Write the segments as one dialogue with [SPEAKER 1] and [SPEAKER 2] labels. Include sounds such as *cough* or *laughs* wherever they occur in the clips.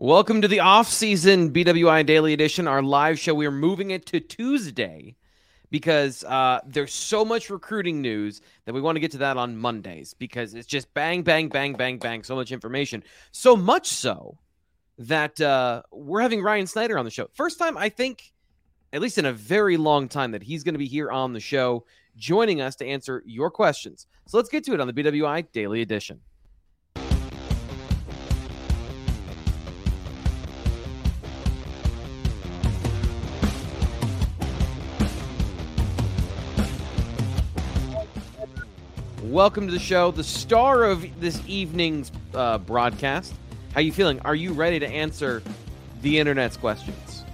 [SPEAKER 1] Welcome to the off-season BWI Daily Edition, our live show. We are moving it to Tuesday because uh, there's so much recruiting news that we want to get to that on Mondays because it's just bang, bang, bang, bang, bang, so much information. So much so that uh, we're having Ryan Snyder on the show. First time, I think, at least in a very long time, that he's going to be here on the show joining us to answer your questions. So let's get to it on the BWI Daily Edition. Welcome to the show, the star of this evening's uh, broadcast. How you feeling? Are you ready to answer the internet's questions?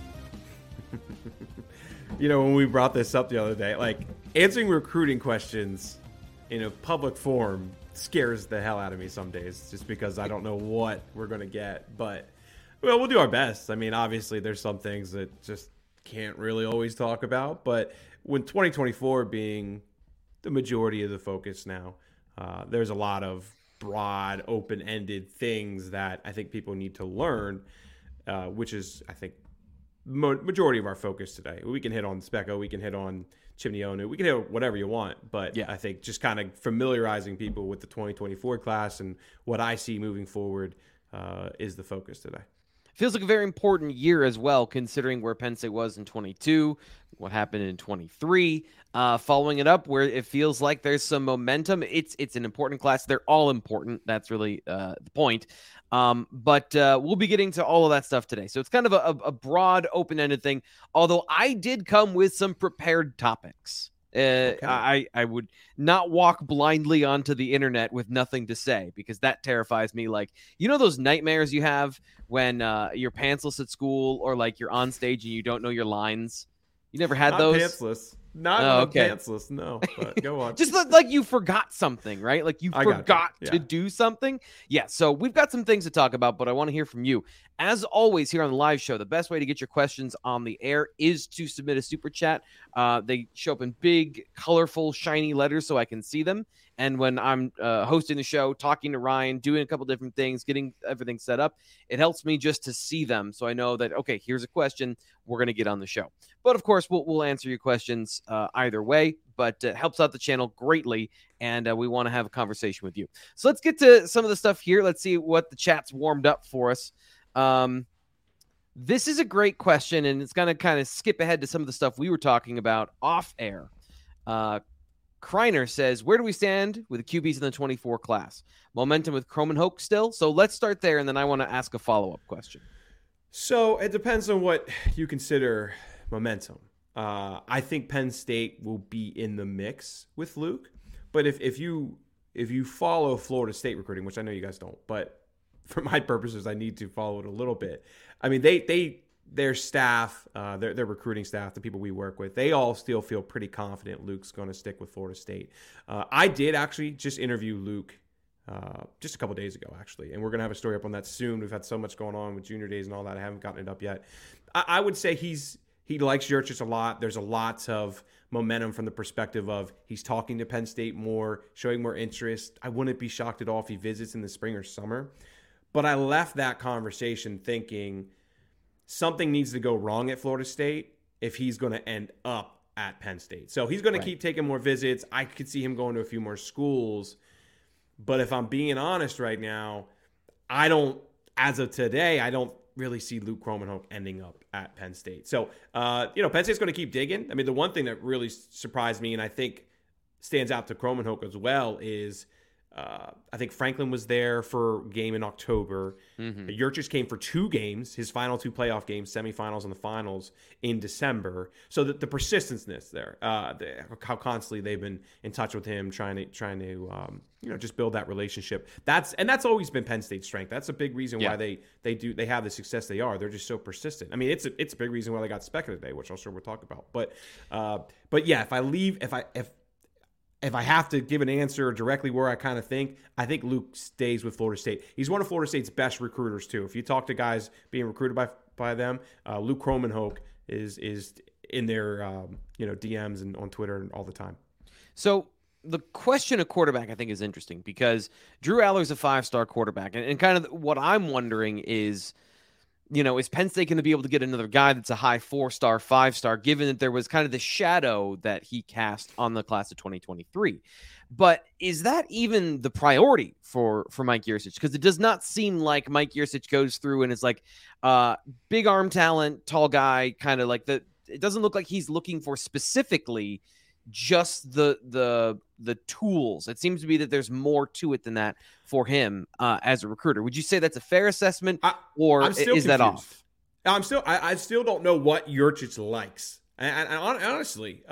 [SPEAKER 1] *laughs*
[SPEAKER 2] you know, when we brought this up the other day, like answering recruiting questions in a public forum scares the hell out of me some days, just because I don't know what we're going to get. But well, we'll do our best. I mean, obviously, there's some things that just can't really always talk about, but when 2024 being the majority of the focus now. Uh, there's a lot of broad, open ended things that I think people need to learn, uh, which is, I think, mo- majority of our focus today. We can hit on Speca, we can hit on Chimney Onu, we can hit whatever you want, but yeah. I think just kind of familiarizing people with the 2024 class and what I see moving forward uh, is the focus today
[SPEAKER 1] feels like a very important year as well, considering where Penn State was in 22, what happened in 23. Uh, following it up, where it feels like there's some momentum. It's it's an important class. They're all important. That's really uh, the point. Um, but uh, we'll be getting to all of that stuff today. So it's kind of a, a broad, open ended thing. Although I did come with some prepared topics. Uh, okay. I I would not walk blindly onto the internet with nothing to say because that terrifies me. Like you know those nightmares you have when uh, you're pantsless at school or like you're on stage and you don't know your lines. You never had
[SPEAKER 2] not
[SPEAKER 1] those.
[SPEAKER 2] Pantsless. Not oh, okay. pantsless, no. But go *laughs* on.
[SPEAKER 1] Just like you forgot something, right? Like you forgot you. Yeah. to do something. Yeah. So we've got some things to talk about, but I want to hear from you. As always, here on the live show, the best way to get your questions on the air is to submit a super chat. Uh, they show up in big, colorful, shiny letters so I can see them. And when I'm uh, hosting the show, talking to Ryan, doing a couple different things, getting everything set up, it helps me just to see them. So I know that, okay, here's a question we're going to get on the show. But of course, we'll, we'll answer your questions uh, either way, but it helps out the channel greatly. And uh, we want to have a conversation with you. So let's get to some of the stuff here. Let's see what the chat's warmed up for us. Um, this is a great question, and it's going to kind of skip ahead to some of the stuff we were talking about off air. Uh, Kreiner says, Where do we stand with the QBs in the 24 class? Momentum with Kromenhoek still? So let's start there, and then I want to ask a follow up question.
[SPEAKER 2] So it depends on what you consider momentum. Uh, I think Penn State will be in the mix with Luke, but if, if you if you follow Florida State recruiting, which I know you guys don't, but *laughs* for my purposes, I need to follow it a little bit. I mean, they they their staff, uh, their their recruiting staff, the people we work with, they all still feel pretty confident Luke's going to stick with Florida State. Uh, I did actually just interview Luke uh, just a couple days ago, actually, and we're going to have a story up on that soon. We've had so much going on with junior days and all that. I haven't gotten it up yet. I, I would say he's he likes Yurcich a lot. There's a lot of momentum from the perspective of he's talking to Penn State more, showing more interest. I wouldn't be shocked at all if he visits in the spring or summer. But I left that conversation thinking something needs to go wrong at Florida State if he's going to end up at Penn State. So he's going right. to keep taking more visits. I could see him going to a few more schools. But if I'm being honest right now, I don't, as of today, I don't really see Luke Kromenhoek ending up at Penn State. So, uh, you know, Penn State's going to keep digging. I mean, the one thing that really surprised me and I think stands out to Kromenhoek as well is – uh, I think Franklin was there for game in October. mm came for two games, his final two playoff games, semifinals and the finals in December. So that the persistence there, uh, the, how constantly they've been in touch with him, trying to trying to um, you know just build that relationship. That's and that's always been Penn State's strength. That's a big reason yeah. why they they do they have the success they are. They're just so persistent. I mean, it's a, it's a big reason why they got Speck today, which I'm sure we'll talk about. But uh, but yeah, if I leave, if I if if I have to give an answer directly where I kind of think, I think Luke stays with Florida State. He's one of Florida State's best recruiters too. If you talk to guys being recruited by by them, uh, Luke Kromenhoek is is in their um, you know DMs and on Twitter and all the time.
[SPEAKER 1] So the question of quarterback, I think, is interesting because Drew Allar's a five star quarterback, and, and kind of what I'm wondering is you know, is Penn State going to be able to get another guy that's a high four star, five star, given that there was kind of the shadow that he cast on the class of 2023? But is that even the priority for for Mike Yurcich? Because it does not seem like Mike Yurcich goes through and is like uh big arm talent, tall guy, kind of like the. It doesn't look like he's looking for specifically just the the the tools. It seems to be that there's more to it than that for him uh, as a recruiter. Would you say that's a fair assessment, I, or is confused. that off?
[SPEAKER 2] I'm still I, I, still don't know what Yurcich likes. And, and honestly, because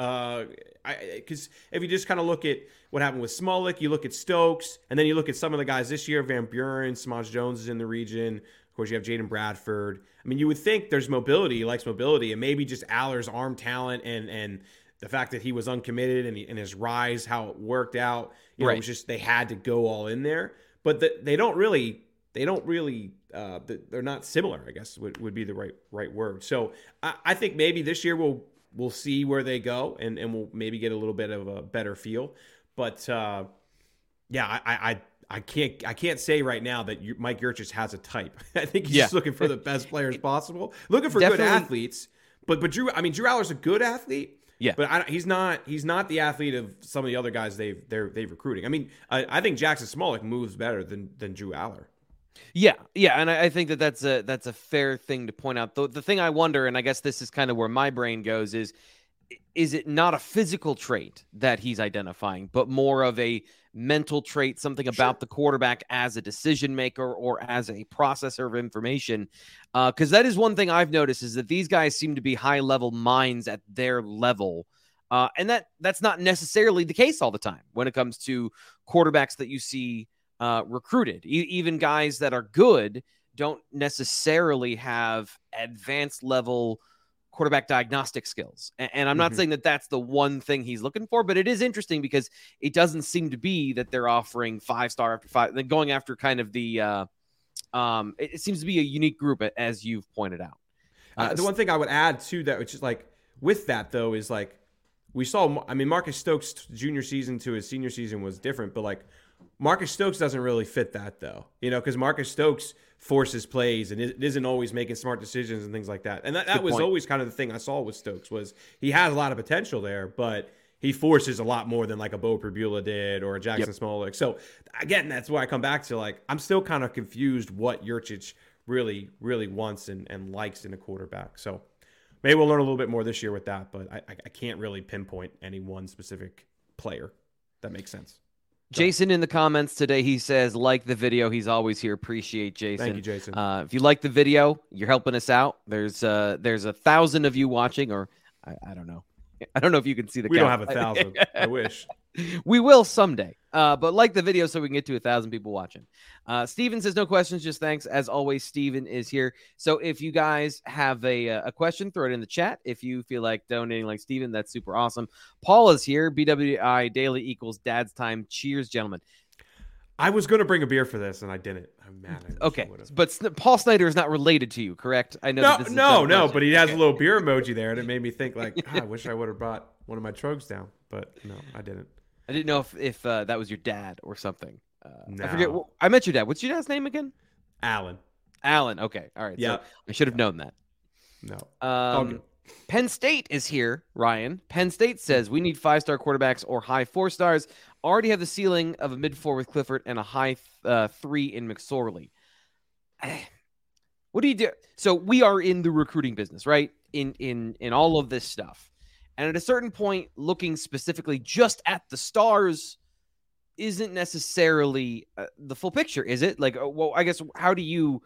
[SPEAKER 2] uh, if you just kind of look at what happened with Smolik, you look at Stokes, and then you look at some of the guys this year. Van Buren, Samaj Jones is in the region. Of course, you have Jaden Bradford. I mean, you would think there's mobility, he likes mobility, and maybe just Allar's arm talent and and the fact that he was uncommitted and, he, and his rise, how it worked out. You know, right. it was just they had to go all in there, but the, they don't really, they don't really, uh, they're not similar. I guess would, would be the right right word. So I, I think maybe this year we'll we'll see where they go and and we'll maybe get a little bit of a better feel. But uh, yeah, I, I I can't I can't say right now that you, Mike Yurcich has a type. *laughs* I think he's yeah. just looking for the *laughs* best players possible, looking for Definitely. good athletes. But but Drew, I mean Drew Allar's a good athlete.
[SPEAKER 1] Yeah,
[SPEAKER 2] but I, he's not. He's not the athlete of some of the other guys they've they're they've recruiting. I mean, I, I think Jackson Smolik moves better than than Drew Allar.
[SPEAKER 1] Yeah, yeah, and I, I, think that that's a that's a fair thing to point out. The, the thing I wonder, and I guess this is kind of where my brain goes, is is it not a physical trait that he's identifying, but more of a mental trait, something about the quarterback as a decision maker or as a processor of information. Because uh, that is one thing I've noticed is that these guys seem to be high level minds at their level. Uh, and that that's not necessarily the case all the time when it comes to quarterbacks that you see uh, recruited. E- even guys that are good don't necessarily have advanced level quarterback diagnostic skills. And, and I'm not mm-hmm. saying that that's the one thing he's looking for, but it is interesting because it doesn't seem to be that they're offering five star after five, then going after kind of the, uh, um, it, it, seems to be a unique group as you've pointed out.
[SPEAKER 2] Uh, uh, the one thing I would add to that, which is like with that though, is like we saw. I mean, Marcus Stokes' junior season to his senior season was different, but like Marcus Stokes doesn't really fit that though, you know, because Marcus Stokes forces plays and it isn't always making smart decisions and things like that. And that, that was point. always kind of the thing I saw with Stokes was he has a lot of potential there, but he forces a lot more than like a Beau Pribula did or a Jackson yep. Smolik. So again, that's why I come back to like I'm still kind of confused what Yurcich really, really wants and, and likes in a quarterback. So maybe we'll learn a little bit more this year with that, but I, I can't really pinpoint any one specific player. That makes sense.
[SPEAKER 1] Jason in the comments today, he says, like the video. He's always here. Appreciate Jason.
[SPEAKER 2] Thank you, Jason.
[SPEAKER 1] Uh, if you like the video, you're helping us out. There's uh, there's a thousand of you watching, or I, I don't know. I don't know if you can see the.
[SPEAKER 2] We count. don't have a thousand. I wish. *laughs*
[SPEAKER 1] We will someday. Uh, but like the video so we can get to a thousand people watching. Uh, Steven says no questions, just thanks. As always, Steven is here. So if you guys have a uh, a question, throw it in the chat. If you feel like donating like Steven, that's super awesome. Paul is here. BWI daily equals dad's time. Cheers, gentlemen.
[SPEAKER 2] I was going to bring a beer for this and I didn't. I'm mad.
[SPEAKER 1] okay, but Paul Snyder is not related to you, correct?
[SPEAKER 2] I know. No, no, no. But he has a little beer emoji there, and it made me think like, oh, *laughs* I wish I would have brought one of my Troegs down, but no, I didn't.
[SPEAKER 1] I didn't know if if uh, that was your dad or something. Uh, no. I forget. I met your dad. What's your dad's name again?
[SPEAKER 2] Alan.
[SPEAKER 1] Alan. Okay. All right. Yeah. So I should have known that.
[SPEAKER 2] No.
[SPEAKER 1] Um, Penn State is here, Ryan. Penn State says we need five star quarterbacks or high four stars. Already have the ceiling of a mid four with Clifford and a high uh, three in McSorley. *sighs* What do you do? So we are in the recruiting business, right? In in in all of this stuff. And at a certain point, looking specifically just at the stars isn't necessarily uh, the full picture, is it? Like, uh, well, I guess, how do you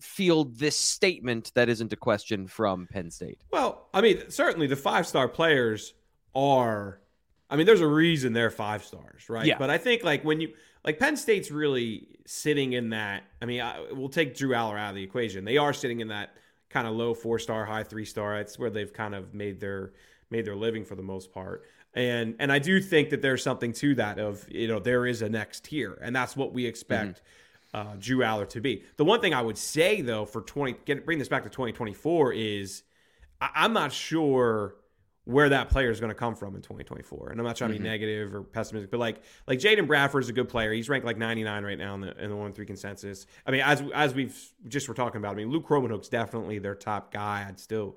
[SPEAKER 1] field this statement that isn't a question from Penn State?
[SPEAKER 2] Well, I mean, certainly the five star players are, I mean, there's a reason they're five stars, right?
[SPEAKER 1] Yeah.
[SPEAKER 2] But I think, like, when you, like, Penn State's really sitting in that. I mean, I, we'll take Drew Allar out of the equation. They are sitting in that kind of low four star, high three star. It's where they've kind of made their, made their living for the most part. And and I do think that there's something to that of you know there is a next tier, and that's what we expect mm-hmm. uh, Drew Allar to be. The one thing I would say though for 20 get bring this back to 2024 is I, I'm not sure where that player is going to come from in 2024. And I'm not trying to be mm-hmm. negative or pessimistic, but like like Jaden Bradford is a good player. He's ranked like 99 right now in the in the On3 consensus. I mean, as as we've just were talking about, I mean, Luke Kromenhoek's definitely their top guy. I'd still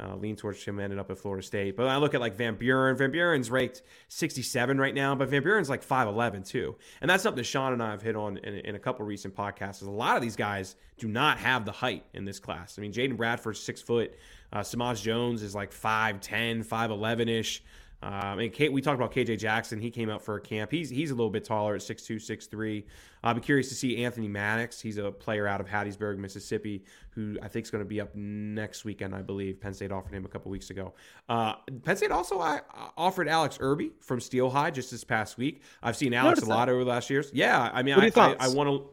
[SPEAKER 2] uh, lean towards him ended up at Florida State. But I look at like Van Buren. Van Buren's ranked 67 right now, but Van Buren's like 5'11 too. And that's something Sean and I have hit on in, in a couple recent podcasts. Is a lot of these guys do not have the height in this class. I mean, Jaden Bradford's six foot. Uh, Samaj Jones is like 5'10, 5'11 ish. Um, and Kate, we talked about KJ Jackson. He came out for a camp. He's he's a little bit taller at 6'2", 6'3". I'll be curious to see Anthony Maddox. He's a player out of Hattiesburg, Mississippi, who I think is going to be up next weekend, I believe. Penn State offered him a couple weeks ago. Uh, Penn State also I, offered Alex Irby from Steel High just this past week. I've seen Alex a lot over the last years. Yeah, I mean, I, I want to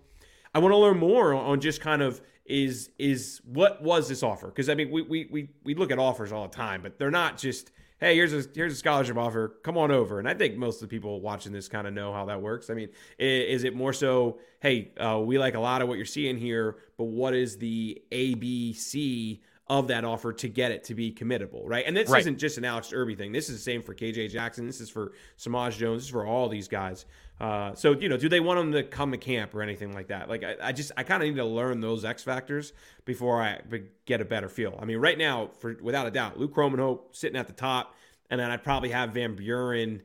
[SPEAKER 2] I want to learn more on just kind of is is what was this offer? Because I mean, we, we we we look at offers all the time, but they're not just hey, here's a here's a scholarship offer, come on over. And I think most of the people watching this kind of know how that works. I mean, is, it more so, hey, uh, we like a lot of what you're seeing here, but what is the ABC of that offer to get it to be committable, right? And this right. isn't just an Alex Irby thing. This is the same for KJ Jackson. This is for Samaj Jones. This is for all these guys. Uh, so you know, do they want them to come to camp or anything like that? Like, I, I just I kind of need to learn those X factors before I get a better feel. I mean, right now, for without a doubt, Luke Kromenhoek sitting at the top, and then I'd probably have Van Buren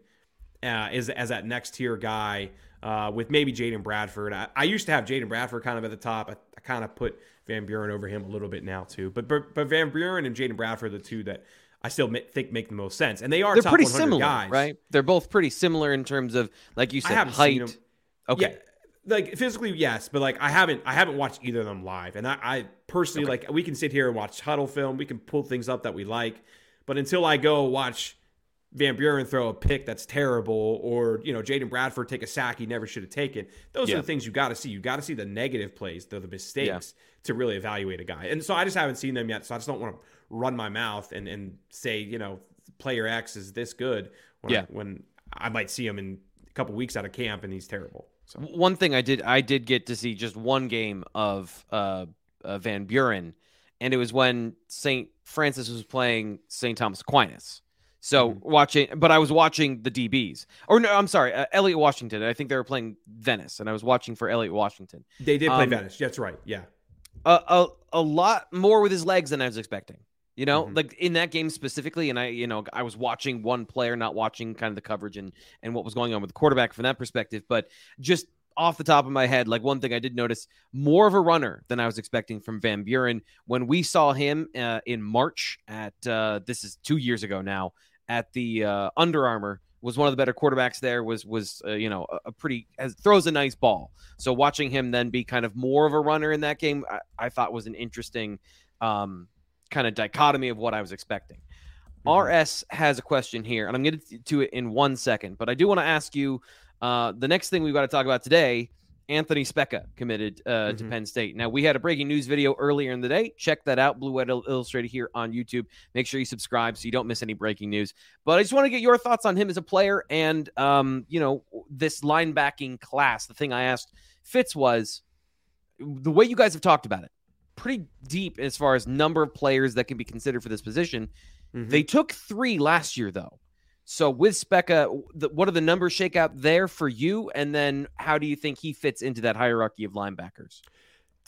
[SPEAKER 2] uh, as as that next tier guy uh, with maybe Jaden Bradford. I, I, used to have Jaden Bradford kind of at the top. I, I kind of put Van Buren over him a little bit now too. But but, but Van Buren and Jaden Bradford are the two that I still think make the most sense, and they are
[SPEAKER 1] they're pretty similar, guys. right? They're both pretty similar in terms of like you said height. Okay.
[SPEAKER 2] Yeah, like physically, yes, but like I haven't I haven't watched either of them live, and I, I personally okay. like we can sit here and watch Hudl film, we can pull things up that we like, but until I go watch Van Buren throw a pick that's terrible, or you know Jaden Bradford take a sack he never should have taken. Those yeah. are the things you got to see. You got to see the negative plays, the, the mistakes, yeah. to really evaluate a guy. And so I just haven't seen them yet. So I just don't want to run my mouth and and say you know player X is this good when yeah. I, when I might see him in a couple weeks out of camp and he's terrible.
[SPEAKER 1] So one thing I did I did get to see just one game of uh, uh Van Buren, and it was when St. Francis was playing St. Thomas Aquinas. So mm-hmm. watching, but I was watching the DBs. Or no, I'm sorry, uh, Elliot Washington. I think they were playing Venice, and I was watching for Elliot Washington.
[SPEAKER 2] They did play um, Venice. That's right. Yeah.
[SPEAKER 1] A, a, a lot more with his legs than I was expecting. You know, mm-hmm. like in that game specifically, and I, you know, I was watching one player, not watching kind of the coverage and and what was going on with the quarterback from that perspective. But just off the top of my head, like one thing I did notice more of a runner than I was expecting from Van Buren when we saw him uh, in March at uh, this is two years ago now at the uh, Under Armour was one of the better quarterbacks there was was uh, you know a, pretty has, throws a nice ball so watching him then be kind of more of a runner in that game i, I thought was an interesting um, kind of dichotomy of what i was expecting mm-hmm. rs has a question here and i'm going to to it in one second but i do want to ask you uh, the next thing we've got to talk about today Anthony Speca committed uh, mm-hmm. to Penn State. Now, we had a breaking news video earlier in the day. Check that out, Blue White Illustrated here on YouTube. Make sure you subscribe so you don't miss any breaking news. But I just want to get your thoughts on him as a player and, um, you know, this linebacking class. The thing I asked Fitz was the way you guys have talked about it, pretty deep as far as number of players that can be considered for this position. Mm-hmm. They took three last year, though. So with Speca, what are the numbers shake out there for you? And then how do you think he fits into that hierarchy of linebackers?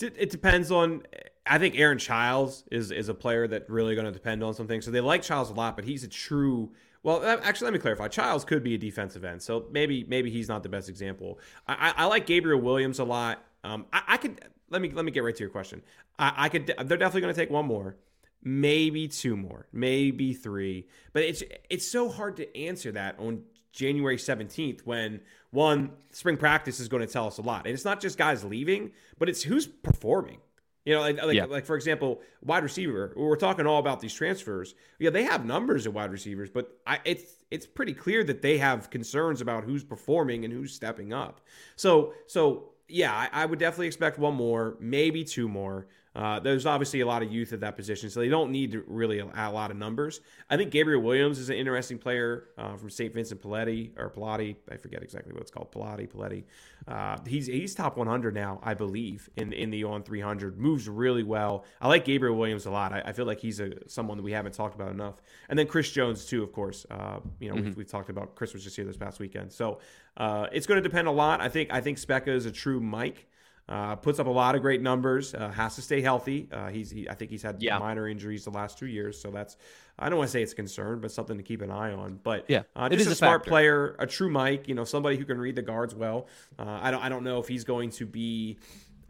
[SPEAKER 2] It depends on. I think Aaron Chiles is is a player that really going to depend on something. So they like Chiles a lot, but he's a true. Well, actually, let me clarify. Chiles could be a defensive end, so maybe maybe he's not the best example. I, I, I like Gabriel Williams a lot. Um, I, I, could let me let me get right to your question. I, I could. They're definitely going to take one more maybe two more, maybe three. But it's it's so hard to answer that on January 17th when one spring practice is going to tell us a lot. And it's not just guys leaving, but it's who's performing. You know, like, like, yeah. like, for example, wide receiver. We're talking all about these transfers. Yeah, they have numbers of wide receivers, but I, it's it's pretty clear that they have concerns about who's performing and who's stepping up. So so yeah, I, I would definitely expect one more, maybe two more. Uh, there's obviously a lot of youth at that position, so they don't need really a, a lot of numbers. I think Gabriel Williams is an interesting player uh, from St. Vincent Paletti or Pilati. I forget exactly what it's called. Pilati, Paletti. Uh, he's he's top 100 now, I believe, in in the On300. Moves really well. I like Gabriel Williams a lot. I, I feel like he's a someone that we haven't talked about enough. And then Chris Jones too, of course. Uh, you know, mm-hmm. we've, we've, talked about Chris was just here this past weekend, so uh, it's going to depend a lot. I think I think Speca is a true Mike. Uh, puts up a lot of great numbers. Uh, has to stay healthy. Uh, he's he, I think he's had yeah. minor injuries the last two years, so that's I don't want to say it's a concern, but something to keep an eye on. But
[SPEAKER 1] yeah,
[SPEAKER 2] uh, just a, a smart player, a true Mike. You know, somebody who can read the guards well. Uh, I don't I don't know if he's going to be.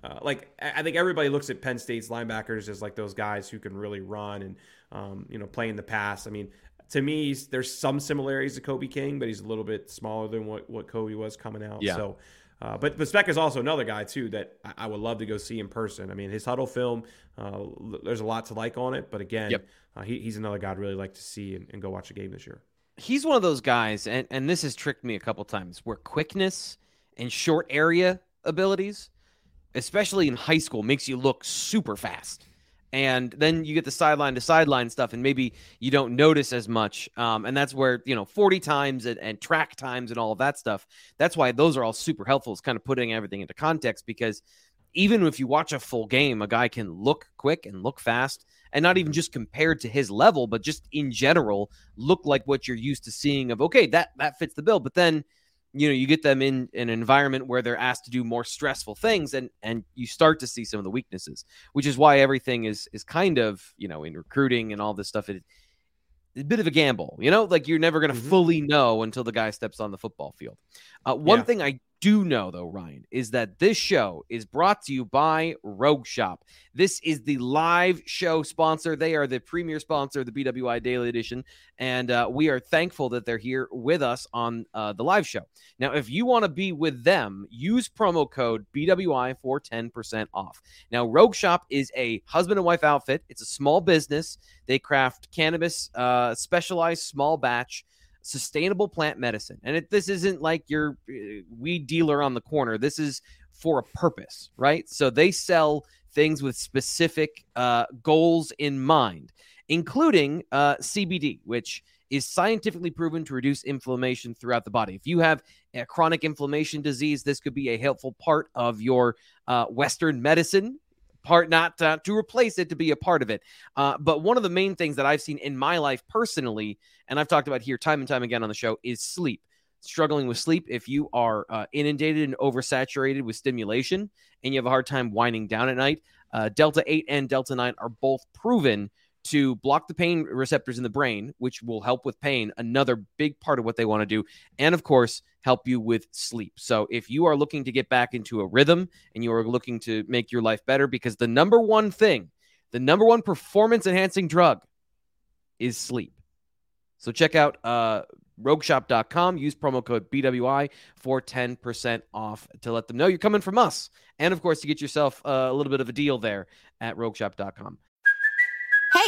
[SPEAKER 2] Uh, like I think everybody looks at Penn State's linebackers as like those guys who can really run and um, you know play in the pass. I mean, to me, there's some similarities to Kobe King, but he's a little bit smaller than what, what Kobe was coming out. Yeah. So uh, but but Speck is also another guy too that I, would love to go see in person. I mean, his Hudl film, uh, there's a lot to like on it, but again, yep. uh, he, he's another guy I'd really like to see and, and, go watch a game this year.
[SPEAKER 1] He's one of those guys, and and this has tricked me a couple times, where quickness and short area abilities, especially in high school, makes you look super fast and then you get the sideline to sideline stuff and maybe you don't notice as much um, and that's where you know 40 times and, and, track times and all of that stuff that's why those are all super helpful is kind of putting everything into context because even if you watch a full game a guy can look quick and look fast and not even just compared to his level but just in general look like what you're used to seeing of okay that that fits the bill but then you know you get them in an environment where they're asked to do more stressful things and and you start to see some of the weaknesses which is why everything is is kind of you know in recruiting and all this stuff it, it's a bit of a gamble you know like you're never going to mm-hmm. fully know until the guy steps on the football field uh, one yeah. thing i do know, though, Ryan, is that this show is brought to you by Rogue Shop. This is the live show sponsor. They are the premier sponsor of the BWI Daily Edition. And uh, we are thankful that they're here with us on uh, the live show. Now, if you want to be with them, use promo code BWI for 10% off. Now, Rogue Shop is a husband and wife outfit, it's a small business. They craft cannabis, uh, specialized small batch sustainable plant medicine. And it, this isn't like your uh, weed dealer on the corner. This is for a purpose, right? So they sell things with specific uh, goals in mind, including uh, CBD, which is scientifically proven to reduce inflammation throughout the body. If you have a chronic inflammation disease, this could be a helpful part of your uh, Western medicine part, not to replace it, to be a part of it. Uh, but one of the main things that I've seen in my life personally, and I've talked about here time and time again on the show, is sleep. Struggling with sleep, if you are uh, inundated and oversaturated with stimulation and you have a hard time winding down at night, uh, Delta 8 and Delta 9 are both proven to block the pain receptors in the brain, which will help with pain, another big part of what they want to do. And of course, help you with sleep. So if you are looking to get back into a rhythm and you are looking to make your life better, because the number one thing, the number one performance enhancing drug is sleep. So check out uh, rogueshop.com. Use promo code BWI for 10% off to let them know you're coming from us. And of course, to get yourself uh, a little bit of a deal there at rogueshop.com.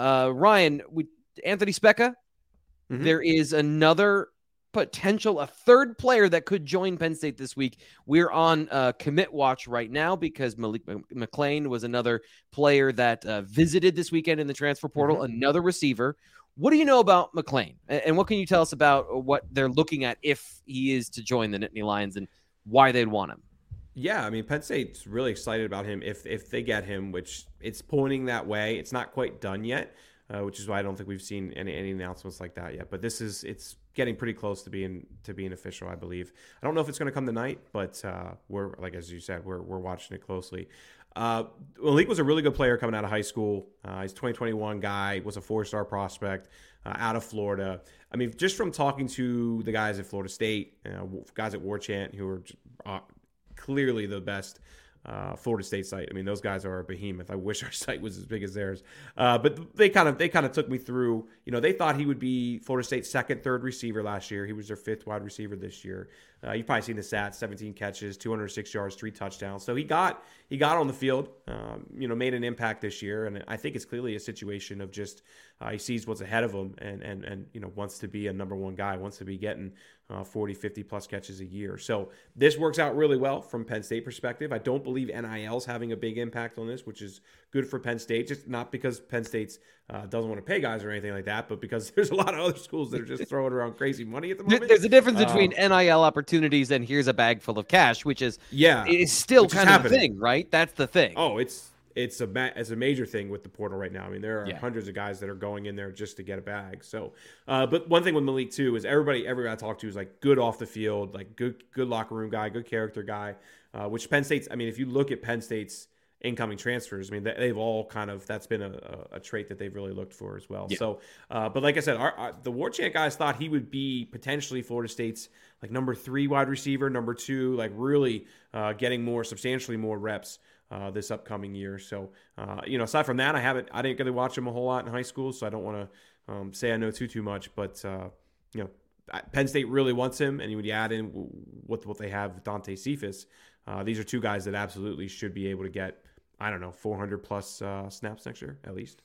[SPEAKER 1] Uh, Ryan, we, Anthony Speca, mm-hmm. there is another potential, a third player that could join Penn State this week. We're on uh, commit watch right now because Malik McClain was another player that uh, visited this weekend in the transfer portal, mm-hmm. another receiver. What do you know about McClain? And what can you tell us about what they're looking at if he is to join the Nittany Lions and why they'd want him?
[SPEAKER 2] Yeah, I mean Penn State's really excited about him if if they get him, which it's pointing that way. It's not quite done yet, uh, which is why I don't think we've seen any, any announcements like that yet. But this is it's getting pretty close to being to being official, I believe. I don't know if it's going to come tonight, but uh, we're like as you said, we're we're watching it closely. Uh, Malik was a really good player coming out of high school. Uh, he's 2021 guy, was a four star prospect uh, out of Florida. I mean, just from talking to the guys at Florida State, guys at War Chant who are uh, clearly the best uh, Florida State site. I mean, those guys are a behemoth. I wish *laughs* our site was as big as theirs. Uh, but they kind of they kind of took me through. You know, they thought he would be Florida State's second, third receiver last year. He was their fifth wide receiver this year. Uh, you've probably seen the stats: 17 catches, 206 yards, three touchdowns. So he got he got on the field. Um, you know, made an impact this year, and I think it's clearly a situation of just uh, he sees what's ahead of him, and and and you know wants to be a number one guy, wants to be getting uh, 40, 50 plus catches a year. So this works out really well from Penn State perspective. I don't believe NIL's having a big impact on this, which is good for Penn State. Just not because Penn State's uh, doesn't want to pay guys or anything like that, but because *laughs* there's a lot of other schools that are just throwing around crazy money at the moment.
[SPEAKER 1] There's a difference between uh, NIL opportunities and here's a bag full of cash, which is
[SPEAKER 2] yeah,
[SPEAKER 1] is still kind of the thing, right? That's the thing.
[SPEAKER 2] Oh, it's it's a ma- it's a major thing with the portal right now. I mean, there are yeah. hundreds of guys that are going in there just to get a bag. So, uh, but one thing with Malik too is everybody everybody I talk to is like good off the field, like good good locker room guy, good character guy. Uh, which Penn State's. I mean, if you look at Penn State's incoming transfers, I mean, they've all kind of that's been a, a trait that they've really looked for as well. Yeah. So, uh, but like I said, our, our, the Warchant guys thought he would be potentially Florida State's like number three wide receiver, number two, like really uh, getting more substantially more reps uh, this upcoming year. So, uh, you know, aside from that, I haven't, I didn't to watch him a whole lot in high school, so I don't want to um, say I know too too much. But uh, you know, Penn State really wants him, and when you add in what what they have with Dante Cephas, uh, these are two guys that absolutely should be able to get, I don't know, 400 plus uh, snaps next year at least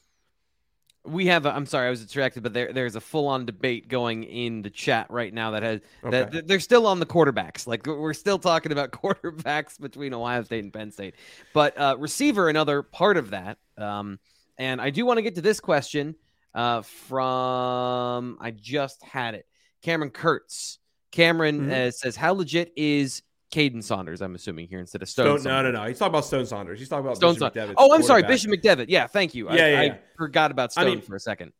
[SPEAKER 1] we have i am sorry i was distracted but there there's a full-on debate going in the chat right now that has okay. that they're still on the quarterbacks like we're still talking about *laughs* quarterbacks between ohio state and penn state but uh, receiver another part of that um, and i do want to get to this question uh, from i just had it cameron kurtz cameron mm-hmm. uh, says how legit is Kaden Saunders, I'm assuming here instead of Stone.
[SPEAKER 2] Stone no, no, no. He's talking about Stone Saunders. He's talking about
[SPEAKER 1] Stone
[SPEAKER 2] Bishop
[SPEAKER 1] Oh, I'm sorry, Bishop McDevitt. Yeah, thank you.
[SPEAKER 2] Yeah, I, yeah,
[SPEAKER 1] yeah. I forgot about Stone I mean, for a second.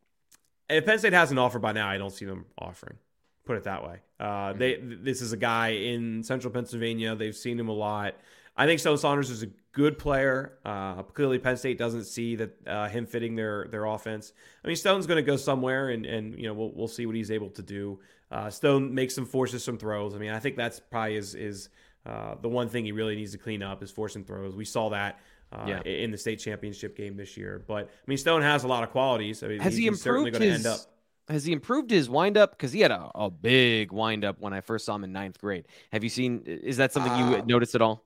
[SPEAKER 2] If Penn State has an offer by now, I don't see them offering. Put it that way. Uh, mm-hmm. They this is a guy in Central Pennsylvania. They've seen him a lot. I think Stone Saunders is a good player. Uh, clearly, Penn State doesn't see that uh, him fitting their their offense. I mean, Stone's going to go somewhere, and and you know we'll we'll see what he's able to do. Uh, Stone makes some forces some throws. I mean, I think that's probably is is uh, the one thing he really needs to clean up is forcing throws. We saw that uh, yeah. in the state championship game this year. But I mean, Stone has a lot of qualities. I mean,
[SPEAKER 1] has he improved his? Has he improved his windup? Because he had a, a big windup when I first saw him in ninth grade. Have you seen? Is that something you uh, noticed at all?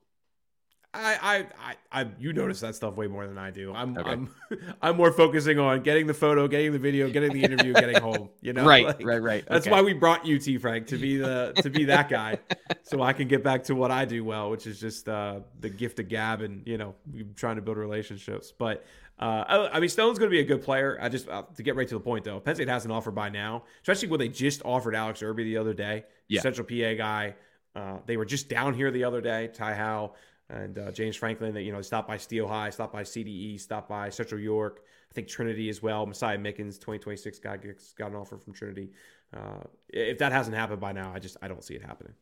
[SPEAKER 2] I, I, I, you notice that stuff way more than I do. I'm, okay. I'm, *laughs* I'm more focusing on getting the photo, getting the video, getting the interview, getting *laughs* home. You know,
[SPEAKER 1] right, like, right, right.
[SPEAKER 2] That's okay. why we brought you, T. Frank, to be *laughs* the, to be that guy, so I can get back to what I do well, which is just uh, the gift of gab and you know, trying to build relationships. But uh, I mean, Stone's going to be a good player. I just uh, to get right to the point though, Penn State has an offer by now, especially when they just offered Alex Irby the other day, yeah. Central PA guy. Uh, they were just down here the other day. Ty Howle and uh, James Franklin. That you know, stopped by Steel High, stopped by CDE, stopped by Central York. I think Trinity as well. Messiah Mickens, 2026 guy gets got an offer from Trinity. Uh, if that hasn't happened by now, I just I don't see it happening.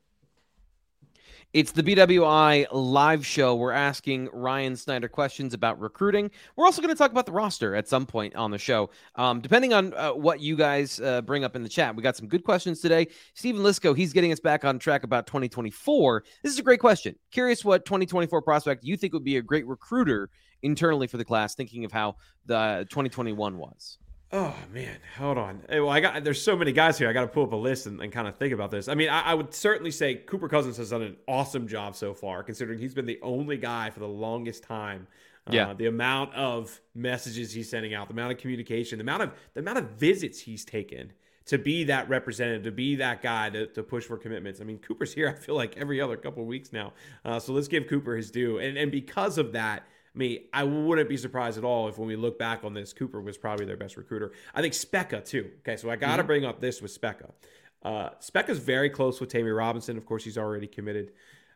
[SPEAKER 1] It's the BWI live show. We're asking Ryan Snyder questions about recruiting. We're also going to talk about the roster at some point on the show, um, depending on uh, what you guys uh, bring up in the chat. We got some good questions today. Stephen Lisco, he's getting us back on track about 2024. This is a great question. Curious what 2024 prospect you think would be a great recruiter internally for the class, thinking of how the 2021 was.
[SPEAKER 2] Oh man, hold on. Well, I got there's so many guys here. I got to pull up a list and, and kind of think about this. I mean, I, I, would certainly say Cooper Cousins has done an awesome job so far, considering he's been the only guy for the longest time. Uh, yeah. The amount of messages he's sending out, the amount of communication, the amount of the amount of visits he's taken to be that representative, to be that guy to, to push for commitments. I mean, Cooper's here. I feel like every other couple of weeks now. Uh, so let's give Cooper his due, and and because of that me, I wouldn't be surprised at all if when we look back on this, Cooper was probably their best recruiter. I think Speca too. Okay, so I got to mm-hmm. bring up this with Speca. Uh, Speca's very close with Tammy Robinson. Of course, he's already committed.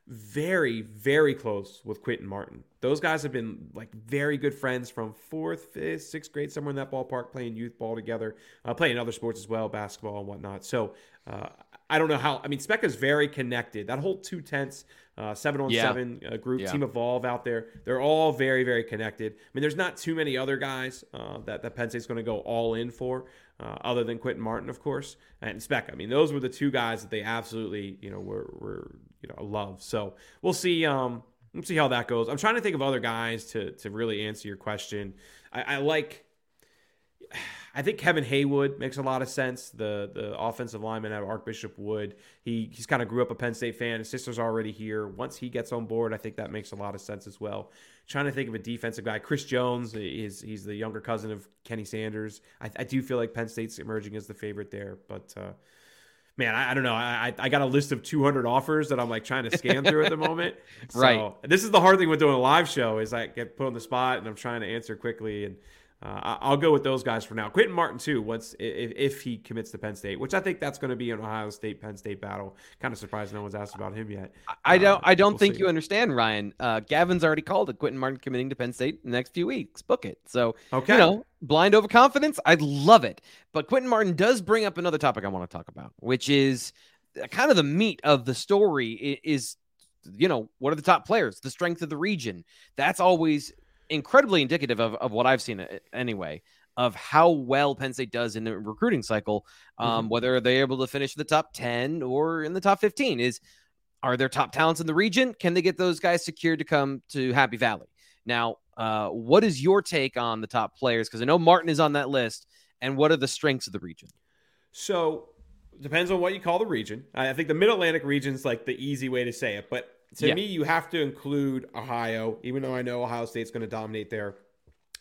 [SPEAKER 2] Very, very close with Quinton Martin. Those guys have been like very good friends from fourth, fifth, sixth grade, somewhere in that ballpark, playing youth ball together, uh, playing other sports as well, basketball and whatnot. So uh, I don't know how. I mean, Speca's very connected. That whole two tenths uh, seven on yeah. seven uh, group, yeah. Team Evolve out there. They're all very, very connected. I mean, there's not too many other guys uh, that, that Penn State's going to go all in for, uh, other than Quinton Martin, of course, and Speck. I mean, those were the two guys that they absolutely, you know, were, were you know, love. So we'll see. Um, Let's see how that goes. I'm trying to think of other guys to to really answer your question. I, I like. I think Kevin Haywood makes a lot of sense. The the offensive lineman at Archbishop Wood. He he's kind of grew up a Penn State fan. His sister's already here. Once he gets on board, I think that makes a lot of sense as well. Trying to think of a defensive guy. Chris Jones is he's the younger cousin of Kenny Sanders. I, I do feel like Penn State's emerging as the favorite there, but. Uh, man, I, I, don't know. I I got a list of 200 offers that I'm like trying to scan through at the moment. *laughs* So,
[SPEAKER 1] right.
[SPEAKER 2] This is the hard thing with doing a live show is I get put on the spot and I'm trying to answer quickly and uh, I'll go with those guys for now. Quinton Martin too. Once if, if he commits to Penn State, which I think that's going to be an Ohio State Penn State battle. Kind of surprised no one's asked about him yet.
[SPEAKER 1] I don't. Uh, I don't we'll think see. you understand, Ryan. Uh, Gavin's already called it. Quinton Martin committing to Penn State in the next few weeks. Book it. So okay. you know, blind overconfidence. I love it. But Quinton Martin does bring up another topic I want to talk about, which is kind of the meat of the story. Is you know what are the top players, the strength of the region. That's always incredibly indicative of, of what I've seen uh, anyway of how well Penn State does in the recruiting cycle, um, mm-hmm. whether they're able to finish the top 10 or in the top 15 is are there top talents in the region? Can they get those guys secured to come to Happy Valley? Now, uh, what is your take on the top players? Because I know Martin is on that list. And what are the strengths of the region?
[SPEAKER 2] So, depends on what you call the region. I think the Mid Atlantic region is like the easy way to say it. But to yeah. me, you have to include Ohio, even though I know Ohio State's going to dominate there.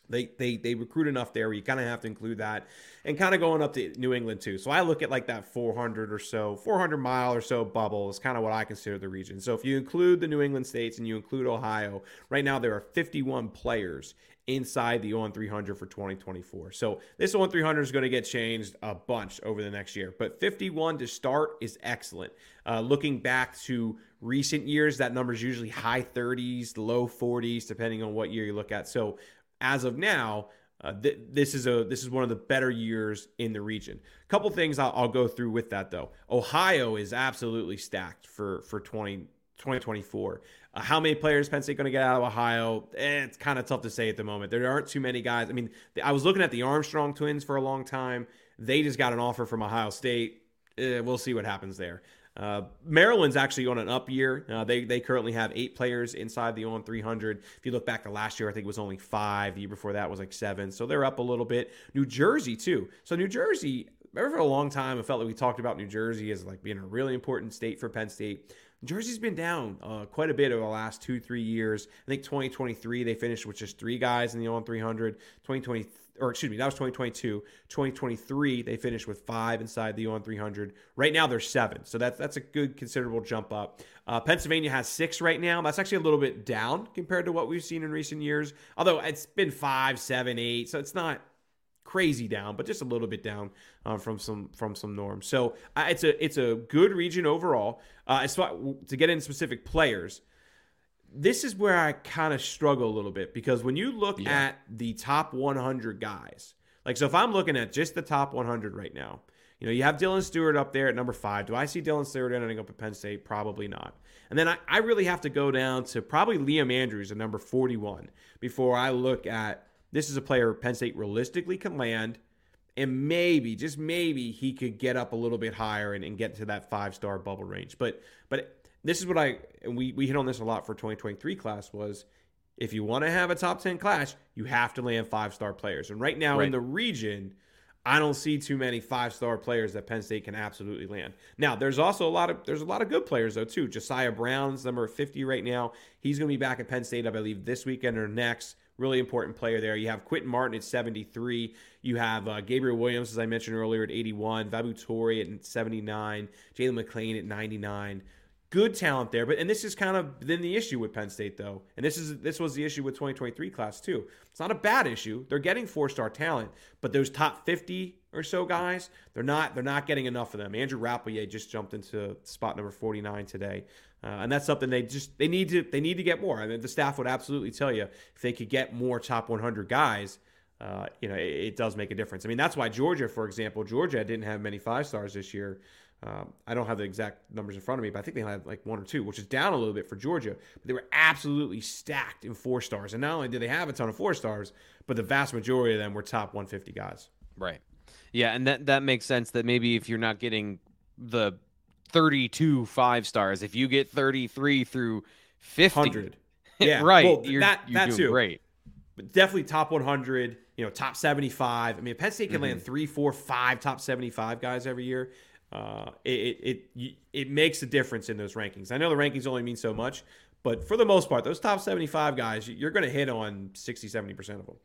[SPEAKER 2] They, they they recruit enough there. You kind of have to include that, and kind of going up to New England too. So I look at like that 400 or so, 400 mile or so bubble is kind of what I consider the region. So if you include the New England states and you include Ohio, right now there are 51 players inside the On300 for 2024. So this On300 is going to get changed a bunch over the next year, but 51 to start is excellent. Uh, looking back to recent years, that number is usually high 30s, low 40s, depending on what year you look at. So as of now, uh, th- this is a this is one of the better years in the region. A couple things I'll, I'll, go through with that though. Ohio is absolutely stacked for for 20, 2024. Uh, how many players Penn State going to get out of Ohio? Eh, it's kind of tough to say at the moment. There aren't too many guys. I mean, I was looking at the Armstrong twins for a long time. They just got an offer from Ohio State. Eh, we'll see what happens there. Uh, Maryland's actually on an up year. Uh, they they currently have eight players inside the On300. If you look back to last year, I think it was only five. The year before that was like seven. So they're up a little bit. New Jersey too. So New Jersey. Remember for a long time, I felt like we talked about New Jersey as like being a really important state for Penn State. Jersey's been down uh, quite a bit over the last two, three years. I think 2023 they finished with just three guys in the On300. 2020 or excuse me, that was 2022. 2023, they finished with five inside the On300. Right now, they're seven, so that's that's a good considerable jump up. Uh, Pennsylvania has six right now. That's actually a little bit down compared to what we've seen in recent years. Although it's been five, seven, eight, so it's not crazy down, but just a little bit down uh, from some from some norms. So uh, it's a it's a good region overall. Uh, as far to get into specific players, this is where I kind of struggle a little bit because when you look yeah. at the top 100 guys, like so, if I'm looking at just the top 100 right now, you know, you have Dylan Stewart up there at number five. Do I see Dylan Stewart ending up at Penn State? Probably not. And then I, I really have to go down to probably Liam Andrews at number 41 before I look at this is a player Penn State realistically can land. And maybe, just maybe, he could get up a little bit higher and, and get to that five star bubble range. But but this is what I and we we hit on this a lot for 2023 class was if you want to have a top 10 class, you have to land five star players. And right now right. in the region, I don't see too many five star players that Penn State can absolutely land. Now, there's also a lot of there's a lot of good players though too. Josiah Brown's number 50 right now. He's going to be back at Penn State, I believe, this weekend or next. Really important player there. You have Quinton Martin at 73. You have uh, Gabriel Williams, as I mentioned earlier, at 81. Vabu Torre at 79. Jalen McLean at 99 good talent there. But and this is kind of then the issue with Penn State though, and this is this was the issue with 2023 class too. It's not a bad issue. They're getting four star talent, but those top 50 or so guys, they're not they're not getting enough of them. Andrew Rappleyea just jumped into spot number 49 today. Uh, and that's something they just they need to they need to get more. I mean, the staff would absolutely tell you if they could get more top 100 guys, uh, you know, it, it, does make a difference. I mean, that's why Georgia, for example, Georgia didn't have many five stars this year. Um, I don't have the exact numbers in front of me, but I think they had like one or two, which is down a little bit for Georgia. But they were absolutely stacked in four stars. And not only did they have a ton of four stars, but the vast majority of them were top 150 guys.
[SPEAKER 1] Right. Yeah, and that that makes sense. That maybe if you're not getting the 32 five stars, if you get 33 through 50,
[SPEAKER 2] 100. *laughs* Yeah, *laughs*
[SPEAKER 1] right. Well, you're, that you're that too. Great.
[SPEAKER 2] But definitely top 100. You know, top 75. I mean, Penn State can mm-hmm. land three, four, five top 75 guys every year. Uh, it, it it it makes a difference in those rankings. I know the rankings only mean so much, but for the most part, those top 75 guys, you're going to hit on 60, 70% of them.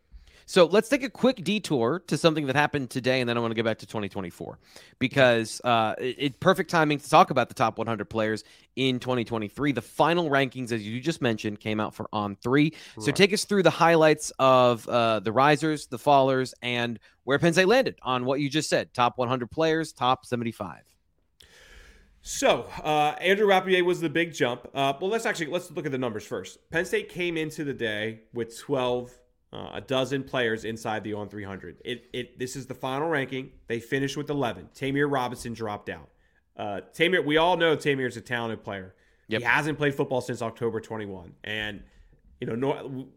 [SPEAKER 1] So let's take a quick detour to something that happened today, and then I want to get back to 2024 because uh, it, it, perfect timing to talk about the top 100 players in 2023. The final rankings, as you just mentioned, came out for On Three. Right. So take us through the highlights of uh, the risers, the fallers, and where Penn State landed on what you just said: top 100 players, top 75.
[SPEAKER 2] So uh, Andrew Rappleyea was the big jump. Uh, well, let's actually let's look at the numbers first. Penn State came into the day with 12 uh, a dozen players inside the On300. It, it this is the final ranking. They finished with 11. Ta'Mere Robinson dropped out. Uh, Ta'Mere, we all know is a talented player. Yep. He hasn't played football since October 21, and you know, no,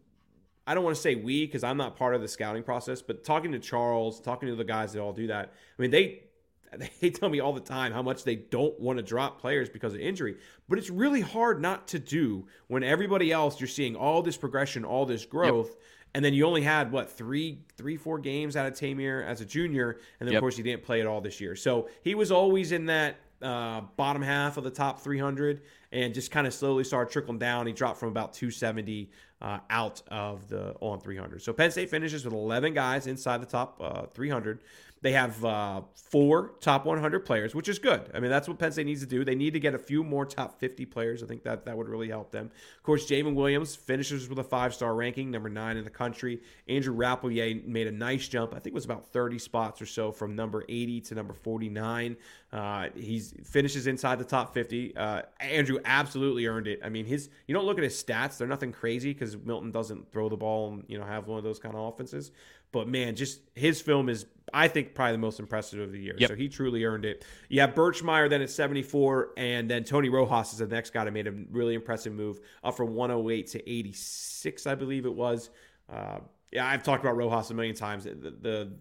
[SPEAKER 2] I don't want to say we because I'm not part of the scouting process, but talking to Charles, talking to the guys that all do that, I mean, they *laughs* they tell me all the time how much they don't want to drop players because of injury. But it's really hard not to do when everybody else you're seeing all this progression, all this growth. Yep. And then you only had what three, three, four games out of Ta'Mere as a junior, and then yep. of course he didn't play at all this year. So he was always in that uh, bottom half of the top 300, and just kind of slowly started trickling down. He dropped from about 270 uh, out of the On300. So Penn State finishes with 11 guys inside the top uh, 300. They have uh, four top 100 players, which is good. I mean, that's what Penn State needs to do. They need to get a few more top 50 players. I think that that would really help them. Of course, Javen Williams finishes with a five star ranking, number nine in the country. Andrew Rappleyea made a nice jump. I think it was about 30 spots or so from number 80 to number 49. Uh, he finishes inside the top 50. Uh, Andrew absolutely earned it. I mean, his you don't look at his stats; they're nothing crazy because Milton doesn't throw the ball and you know have one of those kind of offenses. But man, just his film is, I think, probably the most impressive of the year. Yep. So he truly earned it. You have Birchmeier then at 74, and then Tony Rojas is the next guy that made a really impressive move up from 108 to 86, I believe it was. Uh, yeah, I've talked about Rojas a million times. The, the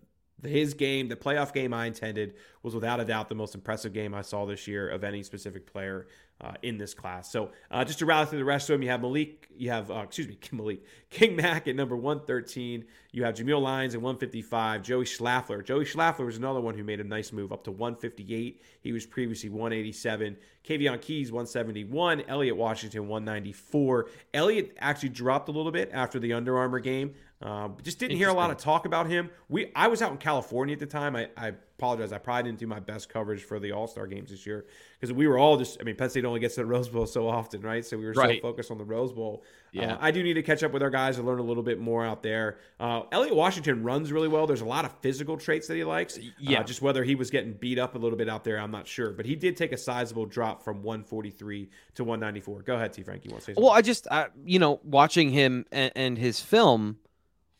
[SPEAKER 2] his game, the playoff game I intended, was without a doubt the most impressive game I saw this year of any specific player uh, in this class. So uh, just to rally through the rest of them, you have Malik, you have, uh, excuse me, *laughs* Malik, King Mack at number 113. You have Jameial Lyons at 155. Joey Schlaffer. Joey Schlaffer was another one who made a nice move up to 158. He was previously 187. Kaveion Keys, 171. Elliot Washington, 194. Elliot actually dropped a little bit after the Under Armour game. Uh, just didn't hear a lot of talk about him. We I was out in California at the time. I, I apologize. I probably didn't do my best coverage for the All Star games this year because we were all just. I mean, Penn State only gets to the Rose Bowl so often, right? So we were right. so focused on the Rose Bowl. Yeah, uh, I do need to catch up with our guys and learn a little bit more out there. Uh, Elliot Washington runs really well. There's a lot of physical traits that he likes. Uh, yeah, just whether he was getting beat up a little bit out there, I'm not sure. But he did take a sizable drop from 143 to 194. Go ahead, T. Frank. You want to say something?
[SPEAKER 1] Well, I just, you know, watching him and, and his film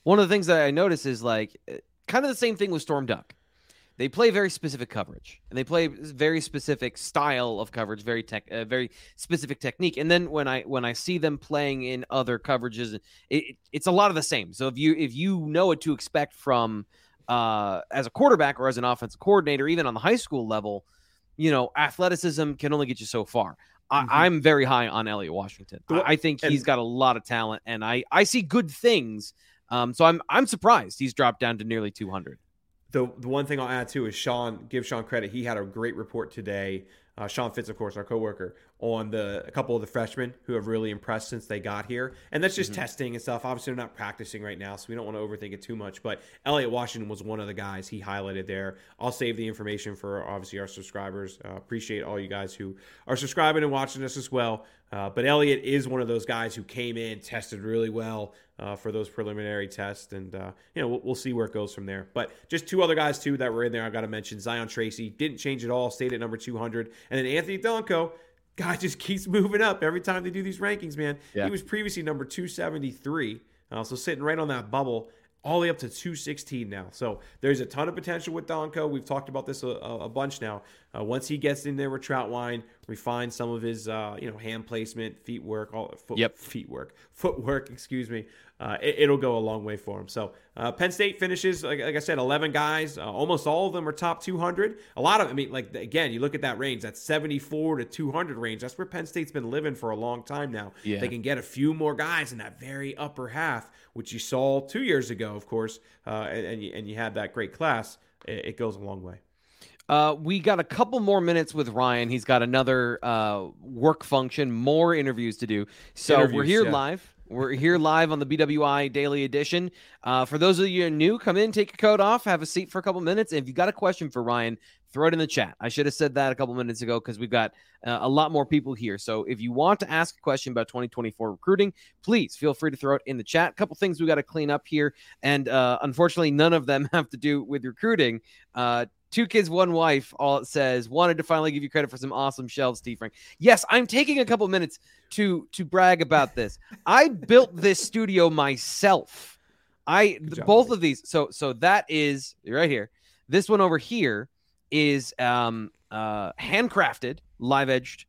[SPEAKER 1] one of the things that I notice is like eh, kind of the same thing with Storm Duck. They play very specific coverage, and they play very specific style of coverage, very tech, uh, very specific technique. And then when I when I see them playing in other coverages, it, it's a lot of the same. So if you if you know what to expect from uh, as a quarterback or as an offensive coordinator, even on the high school level, you know, athleticism can only get you so far. Mm-hmm. I, am very high on Elliot Washington. I, I think he's got a lot of talent, and I I see good things um, so I'm I'm surprised he's dropped down to nearly 200.
[SPEAKER 2] The the one thing I'll add too is Sean. Give Sean credit. He had a great report today. Uh, Sean Fitz, of course, our coworker, on the a couple of the freshmen who have really impressed since they got here, and that's just mm-hmm. testing and stuff. Obviously, they're not practicing right now, so we don't want to overthink it too much. But Elliot Washington was one of the guys he highlighted there. I'll save the information for obviously our subscribers. Uh, appreciate all you guys who are subscribing and watching us as well. Uh, but Elliot is one of those guys who came in, tested really well, uh, for those preliminary tests, and uh, you know we'll, we'll, see where it goes from there. But just two other guys too that were in there. I got to mention Zion Tracy didn't change at all, stayed at number 200, and then Anthony Donkoh. Guy just keeps *laughs* moving up every time they do these rankings, man. Yeah. He was previously number 273, uh, so sitting right on that bubble all the way up to 216 now. So there's a ton of potential with Donkoh. We've talked about this a, a bunch now. Uh, once he gets in there with Trautwein, refine some of his uh, you know hand placement, feet work, all foot, yep. feet work, *laughs* footwork. Excuse me. Uh, it, will go a long way for him. So uh, Penn State finishes, like, like I said, 11 guys. Uh, almost all of them are top 200. A lot of, them, I mean, like again, you look at that range, that 74 to 200 range. That's where Penn State's been living for a long time now. Yeah. They can get a few more guys in that very upper half, which you saw two years ago, of course, uh, and, and you, and, you, had that great class. It, it goes a long way.
[SPEAKER 1] Uh, we got a couple more minutes with Ryan. He's got another uh, work function, more interviews to do. So interviews, we're here yeah. live. We're here live on the BWI Daily Edition. Uh, for those of you new, come in, take your coat off, have a seat for a couple minutes. And if you got a question for Ryan, throw it in the chat. I should have said that a couple minutes ago because we've got uh, a lot more people here. So if you want to ask a question about 2024 recruiting, please feel free to throw it in the chat. A couple things we got to clean up here, and uh, unfortunately, none of them *laughs* have to do with recruiting. Uh, two kids, one wife. All it says wanted to finally give you credit for some awesome shelves, Steve Frank. Yes, I'm taking a couple minutes to to brag about this. I built this studio myself. I job, both of these. So so that is right here. This one over here is um uh handcrafted, live edged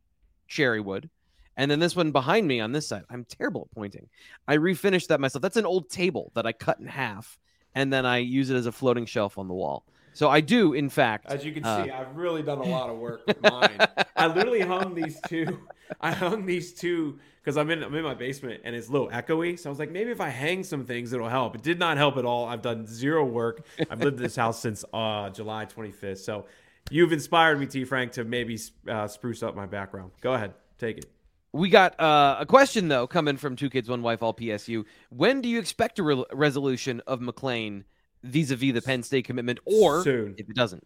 [SPEAKER 1] cherry wood. And then this one behind me on this side, I'm terrible at pointing. I refinished that myself. That's an old table that I cut in half and then I use it as a floating shelf on the wall. So I do, in fact.
[SPEAKER 2] As you can uh, see, I've really done a lot of work with *laughs* mine. I literally hung these two. I hung these two because I'm in I'm in my basement and it's a little echoey. So I was like, maybe if I hang some things, it'll help. It did not help at all. I've done zero work. I've lived in this house *laughs* since uh, July 25th. So you've inspired me, T. Frank, to maybe uh, spruce up my background. Go ahead, take it.
[SPEAKER 1] We got uh, a question though coming from two kids, one wife, all PSU. When do you expect a re- resolution of McClain? Vis-a-vis the Penn State commitment, or soon if it doesn't.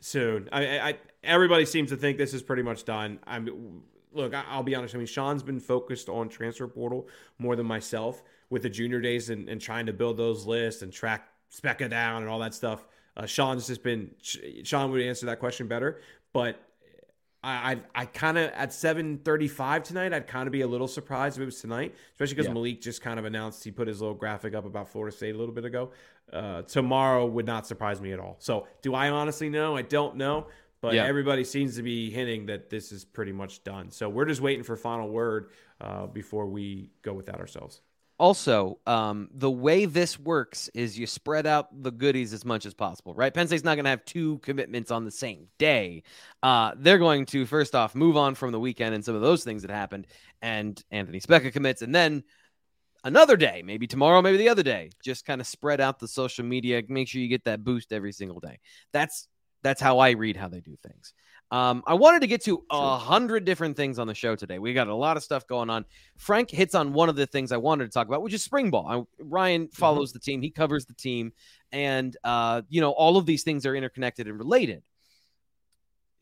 [SPEAKER 2] Soon, I, I everybody seems to think this is pretty much done. I'm look, I'll be honest. I mean, Sean's been focused on transfer portal more than myself with the junior days and, and trying to build those lists and track Speca down and all that stuff. Uh, Sean's just been Sean would answer that question better, but I I, I kind of at seven thirty five tonight. I'd kind of be a little surprised if it was tonight, especially because yeah. Malik just kind of announced he put his little graphic up about Florida State a little bit ago. Uh, tomorrow would not surprise me at all. So, do I honestly know? I don't know, but yeah. everybody seems to be hinting that this is pretty much done. So we're just waiting for final word uh, before we go with that ourselves.
[SPEAKER 1] Also, um, the way this works is you spread out the goodies as much as possible, right? Penn State's not going to have two commitments on the same day. Uh, they're going to first off move on from the weekend and some of those things that happened, and Anthony Speca commits, and then another day, maybe tomorrow, maybe the other day. Just kind of spread out the social media. Make sure you get that boost every single day. That's that's how I read how they do things. Um, I wanted to get to a hundred different things on the show today. We got a lot of stuff going on. Frank hits on one of the things I wanted to talk about, which is spring ball. I, Ryan mm-hmm. follows mm-hmm. the team, he covers the team, and uh, you know all of these things are interconnected and related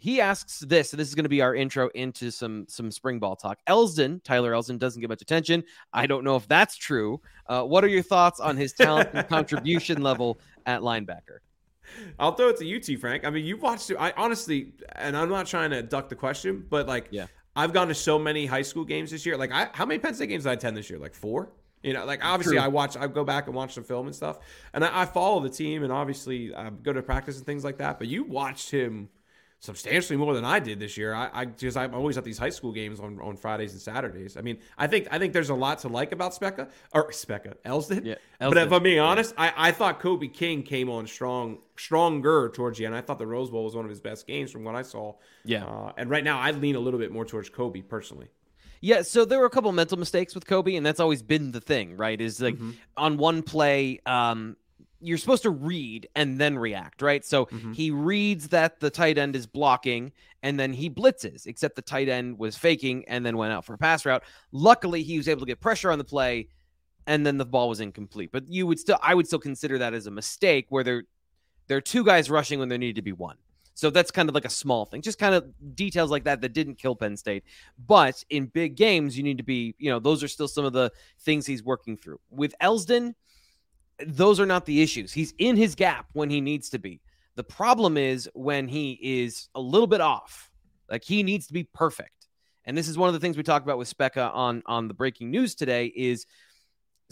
[SPEAKER 1] he asks this, and this is going to be our intro into some some spring ball talk. Elsdon, Tyler Elsdon, doesn't get much attention. I don't know if that's true. Uh, what are your thoughts on his talent and *laughs* contribution level at linebacker? *laughs*
[SPEAKER 2] I'll throw it to you, T. Frank. I mean, you've watched. I honestly, and I'm not trying to duck the question, but like, yeah, I've gone to so many high school games this year. Like, I, how many Penn State games did I attend this year? Like four. You know, like obviously True. I watch, I go back and watch the film and stuff, and I, I follow the team, and obviously I go to practice and things like that. But you watched him substantially more than I did this year. I, I because I'm always at these high school games on, on Fridays and Saturdays. I mean, I think I think there's a lot to like about Speca or Speca Elsdon. Yeah. But if I'm being honest, yeah. I, I thought Kobe King came on strong, stronger towards the end. I thought the Rose Bowl was one of his best games from what I saw. Yeah. Uh, and right now, I lean a little bit more towards Kobe personally.
[SPEAKER 1] Yeah, so there were a couple mental mistakes with Kobe, and that's always been the thing, right? Is like mm-hmm. on one play, um, you're supposed to read and then react, right? So mm-hmm. he reads that the tight end is blocking and then he blitzes, except the tight end was faking and then went out for a pass route. Luckily, he was able to get pressure on the play and then the ball was incomplete. But you would still I would still consider that as a mistake where there there are two guys rushing when there needed to be one. So that's kind of like a small thing, just kind of details like that that didn't kill Penn State. But in big games, you need to be, you know, those are still some of the things he's working through. With Elsdon, those are not the issues. He's in his gap when he needs to be. The problem is when he is a little bit off. Like he needs to be perfect. And this is one of the things we talked about with Speca on on the breaking news today is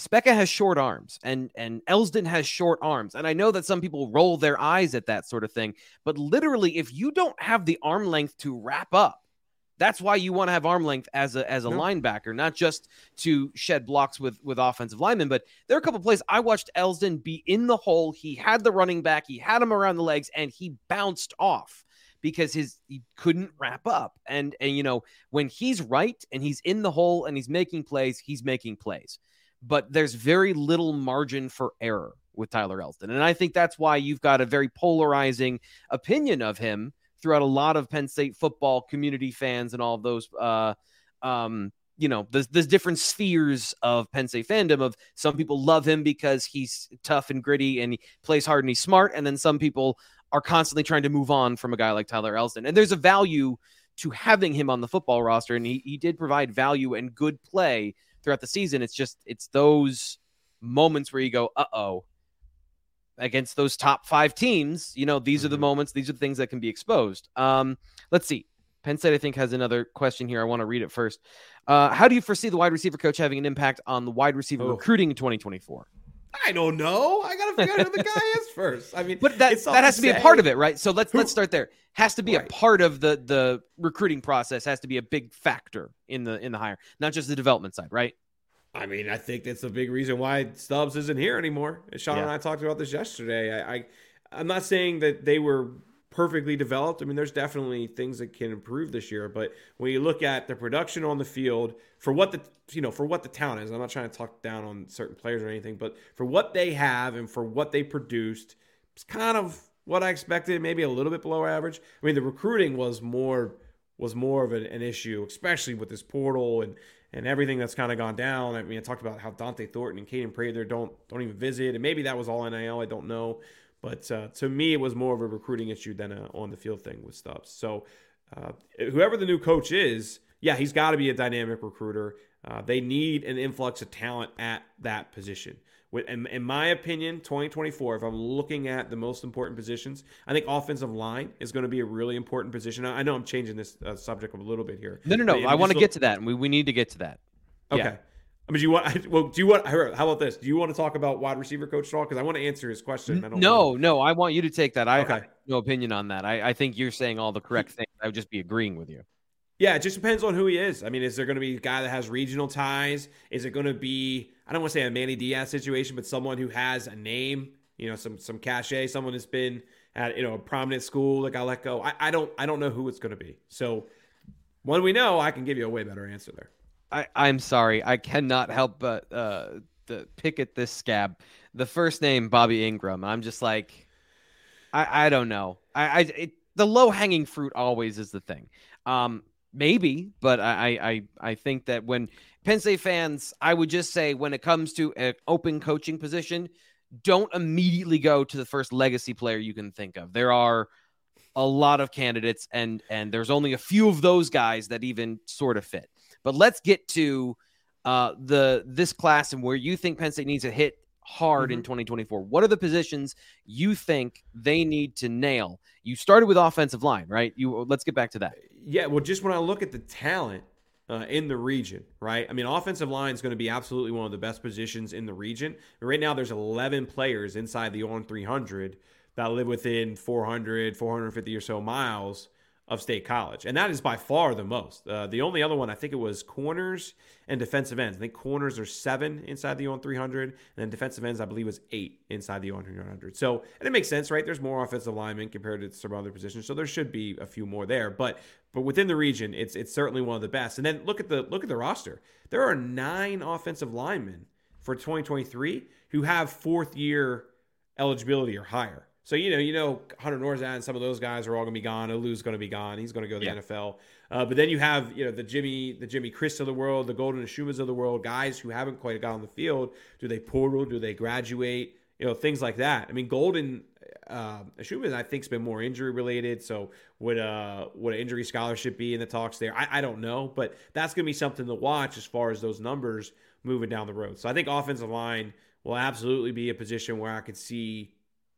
[SPEAKER 1] Speca has short arms and and Elsdon has short arms. And I know that some people roll their eyes at that sort of thing, but literally if you don't have the arm length to wrap up, That's why you want to have arm length as a as a linebacker, not just to shed blocks with with offensive linemen. But there are a couple plays I watched Elsdon be in the hole. He had the running back, he had him around the legs, and he bounced off because his he couldn't wrap up. And and you know when he's right and he's in the hole and he's making plays, he's making plays. But there's very little margin for error with Tyler Elsdon, and I think that's why you've got a very polarizing opinion of him throughout a lot of Penn State football community fans and all of those uh, um, you know, there's, there's different spheres of Penn State fandom of some people love him because he's tough and gritty and he plays hard and he's smart. And then some people are constantly trying to move on from a guy like Tyler Elsdon. And there's a value to having him on the football roster. And he, he did provide value and good play throughout the season. It's just, it's those moments where you go, uh oh, against those top five teams, you know, these mm-hmm. are the mm-hmm. moments, these are the things that can be exposed. Um, let's see. Penn State, I think, has another question here. I want to read it first. Uh, how do you foresee the wide receiver coach having an impact on the wide receiver oh. recruiting in 2024?
[SPEAKER 2] I don't know. I gotta figure out who the guy *laughs* is first. I mean,
[SPEAKER 1] but that that has to, to be a part of it, right? So let's who? let's start there. Has to be right. a part of the the recruiting process. Has to be a big factor in the in the hire, not just the development side, right?
[SPEAKER 2] I mean, I think that's a big reason why Stubbs isn't here anymore. Sean yeah. and I talked about this yesterday. I, I I'm not saying that they were perfectly developed. I mean, there's definitely things that can improve this year, but when you look at the production on the field for what the you know for what the town is, I'm not trying to talk down on certain players or anything, but for what they have and for what they produced, it's kind of what I expected. Maybe a little bit below average. I mean, the recruiting was more was more of an, an issue, especially with this portal and and everything that's kind of gone down. I mean, I talked about how Dante Thornton and Kaden Prather don't don't even visit, and maybe that was all NIL. I don't know, but uh, to me, it was more of a recruiting issue than a on the field thing with Stubbs. So, uh, whoever the new coach is, yeah, he's got to be a dynamic recruiter. Uh, they need an influx of talent at that position. In, in my opinion, 2024, if I'm looking at the most important positions, I think offensive line is going to be a really important position. I know I'm changing this uh, subject a little bit here.
[SPEAKER 1] No, no, no. I want to get to that. We, we need to get to that.
[SPEAKER 2] Okay. Yeah. I mean, do you want? *laughs* Well, do you want? How about this? Do you want to talk about wide receiver coach at all? Because I want to answer his question.
[SPEAKER 1] I don't no, want no. I want you to take that. I, okay. I have no opinion on that. I, I think you're saying all the correct *laughs* things. I would just be agreeing with you.
[SPEAKER 2] Yeah, it just depends on who he is. I mean, is there going to be a guy that has regional ties? Is it going to be I don't want to say a Manny Diaz situation, but someone who has a name, you know, some some cachet, someone who's been at you know a prominent school that got let go. I, I don't I don't know who it's going to be. So when we know, I can give you a way better answer there.
[SPEAKER 1] I I'm sorry, I cannot help but uh the pick at this scab. The first name Bobby Engram. I'm just like, I I don't know. I I it, the low hanging fruit always is the thing. Um, maybe, but I I I think that when Penn State fans, I would just say when it comes to an open coaching position, don't immediately go to the first legacy player you can think of. There are a lot of candidates and and there's only a few of those guys that even sort of fit. But let's get to uh, the this class and where you think Penn State needs to hit hard mm-hmm. in 2024. What are the positions you think they need to nail? You started with offensive line, right? You let's get back to that.
[SPEAKER 2] Yeah, well just when I look at the talent uh, in the region, right? I mean, offensive line is going to be absolutely one of the best positions in the region. Right now, there's 11 players inside the On300 that live within 400, 450 or so miles of State College, and that is by far the most. Uh, the only other one, I think it was corners and defensive ends. I think corners are seven inside the On300, and then defensive ends, I believe, was eight inside the On300. So, and it makes sense, right? There's more offensive linemen compared to some other positions, so there should be a few more there. But but within the region, it's it's certainly one of the best. And then look at the look at the roster. There are nine offensive linemen for 2023 who have fourth year eligibility or higher. So you know, you know, Hunter Nourzad and some of those guys are all going to be gone. Olu's going to be gone. He's going to go to the yeah. NFL. Uh, but then you have you know the Jimmy, the Jimmy Christ of the world, the Golden Eshumas of the world, guys who haven't quite got on the field. Do they portal? Do they graduate? You know, things like that. I mean, Golden uh, I think, has been more injury related. So would uh would an injury scholarship be in the talks there? I, I don't know, but that's going to be something to watch as far as those numbers moving down the road. So I think offensive line will absolutely be a position where I could see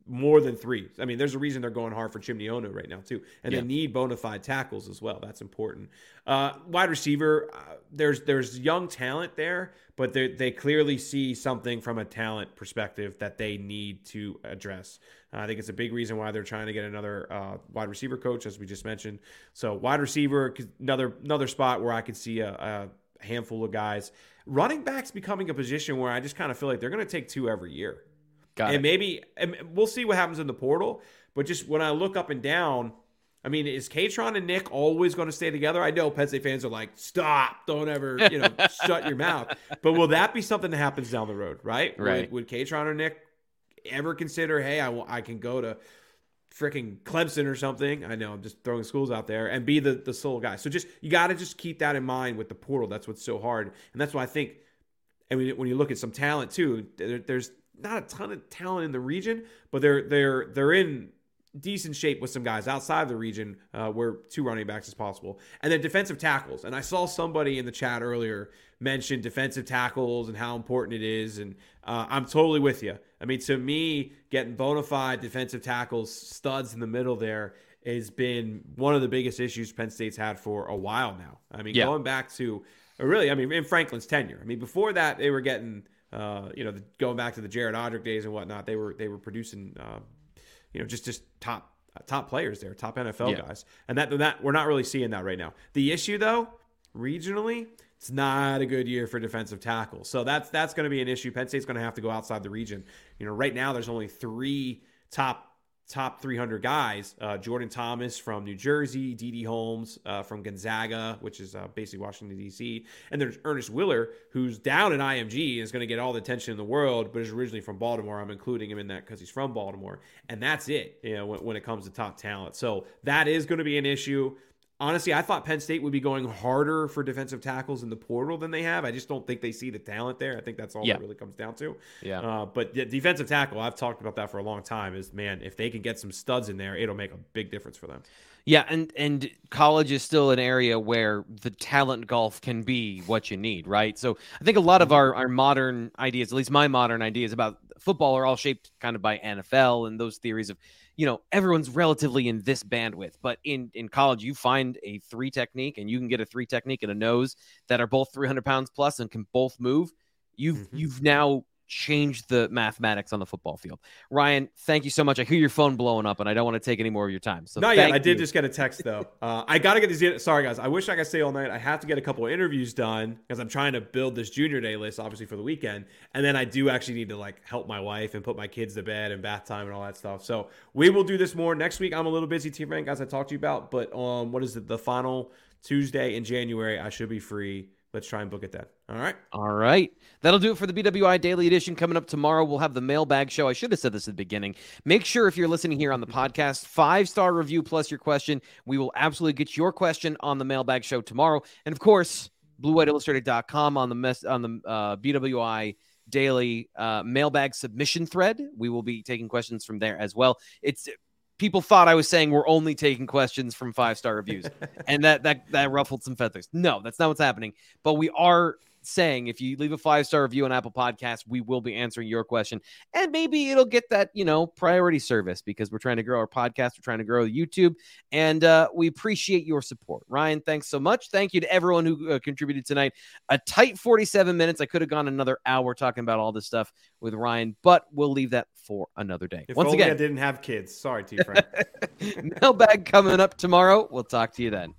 [SPEAKER 2] more than three. I mean, there's a reason they're going hard for Chimney Ono right now too, and yeah. they need bona fide tackles as well. That's important. Uh, wide receiver, uh, there's there's young talent there, but they they clearly see something from a talent perspective that they need to address. Uh, I think it's a big reason why they're trying to get another uh, wide receiver coach, as we just mentioned. So wide receiver, another another spot where I could see a, a handful of guys. Running backs becoming a position where I just kind of feel like they're going to take two every year. Got and it. maybe and we'll see what happens in the portal. But just when I look up and down, I mean, is Kaytron and Nick always going to stay together? I know Penn State fans are like, stop, don't ever, you know, *laughs* shut your mouth. But will that be something that happens down the road, right?
[SPEAKER 1] Right.
[SPEAKER 2] Would, would Kaytron or Nick ever consider, hey, I, I can go to freaking Clemson or something? I know I'm just throwing schools out there and be the, the sole guy. So just, you got to just keep that in mind with the portal. That's what's so hard. And that's why I think, and when you look at some talent too, there, there's not a ton of talent in the region, but they're they're they're in decent shape with some guys outside of the region uh, where two running backs is possible. And then defensive tackles. And I saw somebody in the chat earlier mention defensive tackles and how important it is. And uh, I'm totally with you. I mean, to me, getting bona fide defensive tackles, studs in the middle there, has been one of the biggest issues Penn State's had for a while now. I mean, yeah. going back to really, I mean, in Franklin's tenure. I mean, before that, they were getting uh, you know, the, going back to the Jared Odrick days and whatnot, they were they were producing, uh, you know, just just top top players there, top NFL yeah. guys, and that that we're not really seeing that right now. The issue though, regionally, it's not a good year for defensive tackles, so that's that's going to be an issue. Penn State's going to have to go outside the region. You know, right now there's only three top top 300 guys uh, Jordan Thomas from New Jersey, Didi Holmes uh, from Gonzaga, which is uh, basically Washington, D.C., and there's Ernest Willer, who's down in IMG and is going to get all the attention in the world, but is originally from Baltimore. I'm including him in that because he's from Baltimore. And that's it, you know, when, when it comes to top talent. So that is going to be an issue honestly, I thought Penn State would be going harder for defensive tackles in the portal than they have. I just don't think they see the talent there. I think that's all yeah. it really comes down to.
[SPEAKER 1] Yeah.
[SPEAKER 2] Uh, but defensive tackle, I've talked about that for a long time. Is man, if they can get some studs in there, it'll make a big difference for them.
[SPEAKER 1] Yeah, and and college is still an area where the talent golf can be what you need, right? So I think a lot of our our modern ideas, at least my modern ideas about football, are all shaped kind of by NFL and those theories of you know everyone's relatively in this bandwidth but in in college you find a three technique and you can get a three technique and a nose that are both 300 pounds plus and can both move you've mm-hmm. you've now change the mathematics on the football field. Ryan, thank you so much. I hear your phone blowing up, and I don't want to take any more of your time. So
[SPEAKER 2] not yet. I did just get a text though. *laughs* uh, I got to get these. Sorry guys, I wish I could stay all night. I have to get a couple of interviews done because I'm trying to build this junior day list, obviously for the weekend, and then I do actually need to like help my wife and put my kids to bed and bath time and all that stuff. So we will do this more next week. I'm a little busy, T. Frank, as I talked to you about, but um, what is it? The final Tuesday in January, I should be free let's try and book it then. All right.
[SPEAKER 1] All right. That'll do it for the BWI Daily Edition. Coming up tomorrow, we'll have the mailbag show. I should have said this at the beginning. Make sure if you're listening here on the podcast, five star review plus your question. We will absolutely get your question on the mailbag show tomorrow. And of course, bluewhiteillustrated.com on the mess on the uh, BWI daily uh, mailbag submission thread. We will be taking questions from there as well. It's people thought I was saying we're only taking questions from five star reviews, *laughs* and that that that ruffled some feathers. No, that's not what's happening. But we are saying if you leave a five star review on Apple Podcasts, we will be answering your question. And maybe it'll get that, you know, priority service because we're trying to grow our podcast, we're trying to grow YouTube, and uh, we appreciate your support. Ryan, thanks so much. Thank you to everyone who uh, contributed tonight. A tight 47 minutes. I could have gone another hour talking about all this stuff with Ryan, but we'll leave that for another day.
[SPEAKER 2] If
[SPEAKER 1] Once again,
[SPEAKER 2] I didn't have kids. Sorry, T. *laughs* Frank.
[SPEAKER 1] Mailbag coming up tomorrow. We'll talk to you then.